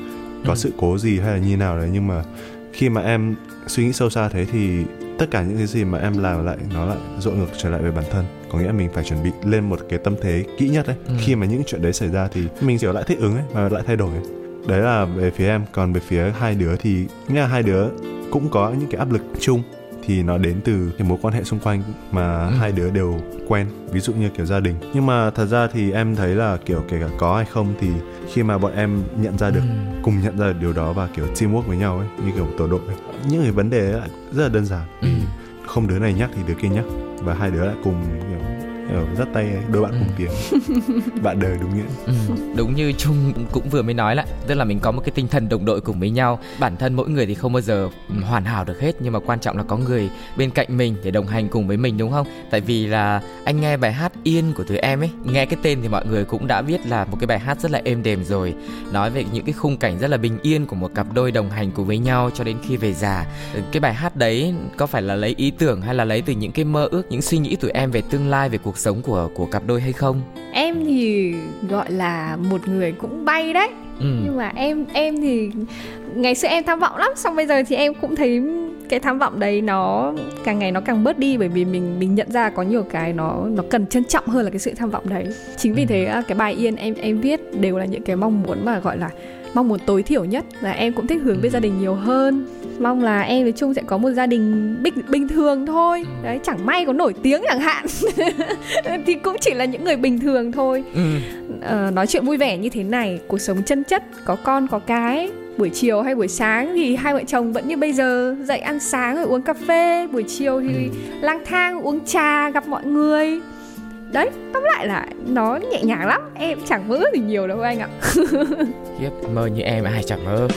có Ừ. sự cố gì hay là như nào đấy nhưng mà khi mà em suy nghĩ sâu xa thế thì tất cả những cái gì mà em làm lại nó lại dội ngược trở lại về bản thân có nghĩa là mình phải chuẩn bị lên một cái tâm thế kỹ nhất ấy Ừ. khi mà những chuyện đấy xảy ra thì mình kiểu lại thích ứng ấy và lại thay đổi ấy. đấy là về phía em còn về phía hai đứa thì nghĩa là hai đứa cũng có những cái áp lực chung thì nó đến từ cái mối quan hệ xung quanh mà Ừ. hai đứa đều quen ví dụ như kiểu gia đình nhưng mà thật ra thì em thấy là kiểu kể cả có hay không thì khi mà bọn em nhận ra được Ừ. cùng nhận ra được điều đó và kiểu teamwork với nhau ấy như kiểu tổ đội ấy. những cái vấn đề ấy lại rất là đơn giản Ừ. không đứa này nhắc thì đứa kia nhắc và hai đứa lại cùng kiểu, kiểu dắt tay đôi bạn Ừ. cùng tiến bạn đời đúng nghĩa. Ừ, đúng như Trung cũng vừa mới nói lại Tức là mình có một cái tinh thần đồng đội cùng với nhau. Bản thân mỗi người thì không bao giờ ừ, hoàn hảo được hết Nhưng mà quan trọng là có người bên cạnh mình để đồng hành cùng với mình đúng không? Tại vì là anh nghe bài hát Yên của tụi em ấy Nghe cái tên thì mọi người cũng đã biết là một cái bài hát rất là êm đềm rồi. Nói về những cái khung cảnh rất là bình yên của một cặp đôi đồng hành cùng với nhau cho đến khi về già. Ừ, Cái bài hát đấy có phải là lấy ý tưởng hay là lấy từ những cái mơ ước, những suy nghĩ tụi em về tương lai, về cuộc sống của của cặp đôi hay không? em thì gọi là một người cũng bay đấy Ừ. nhưng mà em em thì ngày xưa em tham vọng lắm xong bây giờ thì em cũng thấy cái tham vọng đấy nó càng ngày nó càng bớt đi bởi vì mình mình nhận ra có nhiều cái nó nó cần trân trọng hơn là cái sự tham vọng đấy chính vì Ừ. thế á, cái bài yên em em viết đều là những cái mong muốn mà gọi là mong muốn tối thiểu nhất là em cũng thích hướng về Ừ. gia đình nhiều hơn mong là em với chung sẽ có một gia đình bình bình thường thôi. Ừ. đấy chẳng may có nổi tiếng chẳng hạn. Thì cũng chỉ là những người bình thường thôi. Ừ. Ờ, nói chuyện vui vẻ như thế này cuộc sống chân chất có con có cái. Buổi chiều hay buổi sáng thì hai vợ chồng vẫn như bây giờ dậy ăn sáng rồi uống cà phê. Buổi chiều thì lang thang uống trà gặp mọi người đấy tóm lại là nó nhẹ nhàng lắm. Em chẳng mơ gì nhiều đâu anh ạ. Khiếp mơ như em ai chẳng mơ.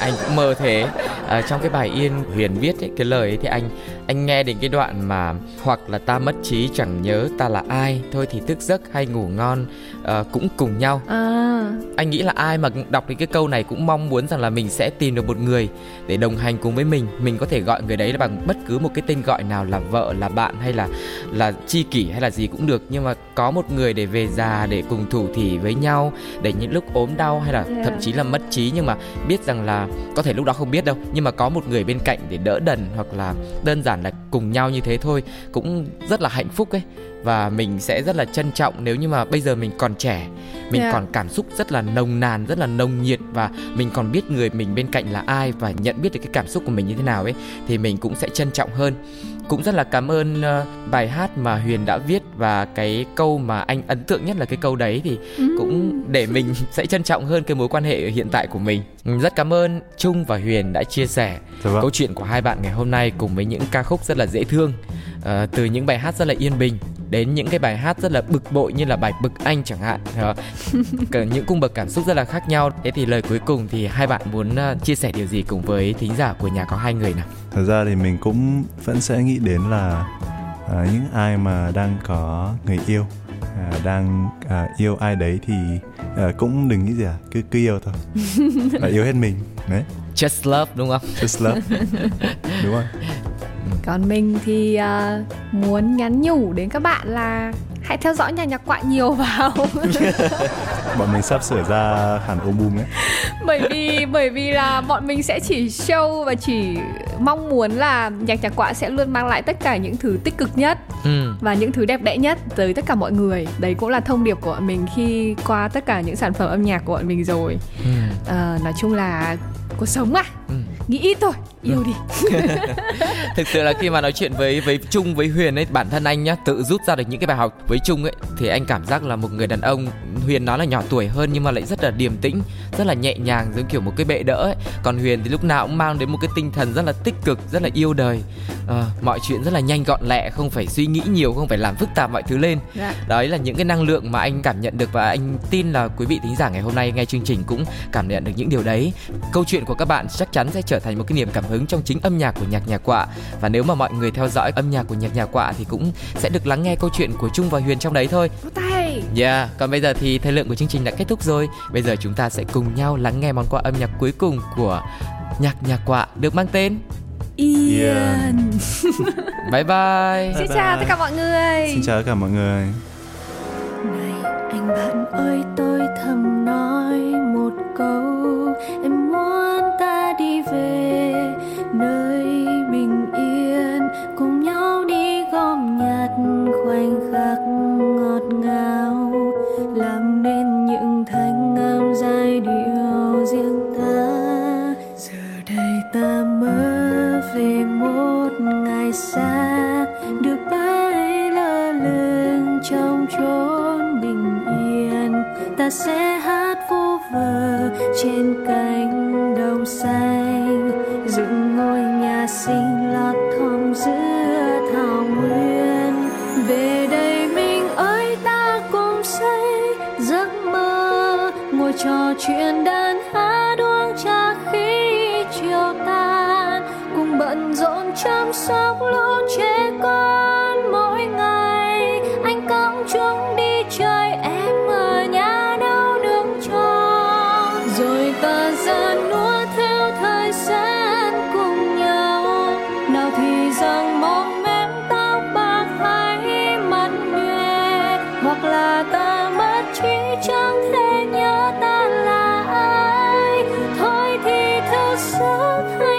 Anh cũng mơ thế. À, trong cái bài yên huyền viết ấy, cái lời ấy thì anh anh nghe đến cái đoạn mà hoặc là ta mất trí chẳng nhớ ta là ai thôi thì thức giấc hay ngủ ngon uh, cũng cùng nhau. À anh nghĩ là ai mà đọc đến cái câu này cũng mong muốn rằng là mình sẽ tìm được một người để đồng hành cùng với mình. Mình có thể gọi người đấy là bằng bất cứ một cái tên gọi nào là vợ là bạn hay là là chi kỷ hay là gì cũng được. Nhưng mà có một người để về già để cùng thủ thỉ với nhau để những lúc ốm đau hay là Yeah. thậm chí là mất trí nhưng mà biết rằng là có thể lúc đó không biết đâu nhưng mà có một người bên cạnh để đỡ đần hoặc là đơn giản là cùng nhau như thế thôi cũng rất là hạnh phúc ấy và mình sẽ rất là trân trọng nếu như mà bây giờ mình còn trẻ mình Yeah. còn cảm xúc rất là nồng nàn rất là nồng nhiệt và mình còn biết người mình bên cạnh là ai và nhận biết được cái cảm xúc của mình như thế nào ấy thì mình cũng sẽ trân trọng hơn cũng rất là cảm ơn ờ, bài hát mà Huyền đã viết và cái câu mà anh ấn tượng nhất là cái câu đấy thì cũng để mình sẽ trân trọng hơn cái mối quan hệ hiện tại của mình rất cảm ơn Trung và Huyền đã chia sẻ Dạ vâng. câu chuyện của hai bạn ngày hôm nay cùng với những ca khúc rất là dễ thương Ờ, từ những bài hát rất là yên bình đến những cái bài hát rất là bực bội như là bài bực anh chẳng hạn. Cả những cung bậc cảm xúc rất là khác nhau. Thế thì lời cuối cùng thì hai bạn muốn ờ, chia sẻ điều gì cùng với thính giả của nhà có hai người nào? Thật ra thì mình cũng vẫn sẽ nghĩ đến là à, những ai mà đang có người yêu à, đang à, yêu ai đấy thì à, cũng đừng nghĩ gì à cứ cứ yêu thôi. Và yêu hết mình đấy. Just love đúng không? Just love. Đúng không còn mình thì à, muốn nhắn nhủ đến các bạn là hãy theo dõi nhà nhạc quạ nhiều vào. Bọn mình sắp sửa ra hẳn album đấy bởi vì bởi vì là bọn mình sẽ chỉ show và chỉ mong muốn là nhạc nhạc quạ sẽ luôn mang lại tất cả những thứ tích cực nhất ừ. và những thứ đẹp đẽ nhất tới tất cả mọi người. Đấy cũng là thông điệp của bọn mình khi qua tất cả những sản phẩm âm nhạc của bọn mình rồi. Ừ. Ờ, nói chung là cuộc sống à Ừ. nghĩ ít thôi yêu đi. Thực sự là khi mà nói chuyện với với Trung với Huyền ấy bản thân anh nhá tự rút ra được những cái bài học với Trung ấy thì anh cảm giác là một người đàn ông Huyền nói là nhỏ tuổi hơn nhưng mà lại rất là điềm tĩnh rất là nhẹ nhàng giống kiểu một cái bệ đỡ ấy. Còn Huyền thì lúc nào cũng mang đến một cái tinh thần rất là tích cực rất là yêu đời. Ờ, mọi chuyện rất là nhanh gọn lẹ không phải suy nghĩ nhiều không phải làm phức tạp mọi thứ lên. Dạ. đấy là những cái năng lượng mà anh cảm nhận được và anh tin là quý vị thính giả ngày hôm nay nghe chương trình cũng cảm nhận được những điều đấy. Câu chuyện của các bạn chắc chắn sẽ trở thành một cái niềm cảm hứng trong chính âm nhạc của nhạc nhà quạ. Và nếu mà mọi người theo dõi âm nhạc của nhạc nhà quạ thì cũng sẽ được lắng nghe câu chuyện của Trung và Huyền trong đấy thôi. Yeah, còn bây giờ thì thời lượng của chương trình đã kết thúc rồi. Bây giờ chúng ta sẽ cùng nhau lắng nghe món quà âm nhạc cuối cùng của nhạc nhà quạ được mang tên Ian. Bye bye. Xin Bye chào bye. tất cả mọi người. Xin chào tất cả mọi người. Này anh bạn ơi tôi thầm nói một câu. Em thì thức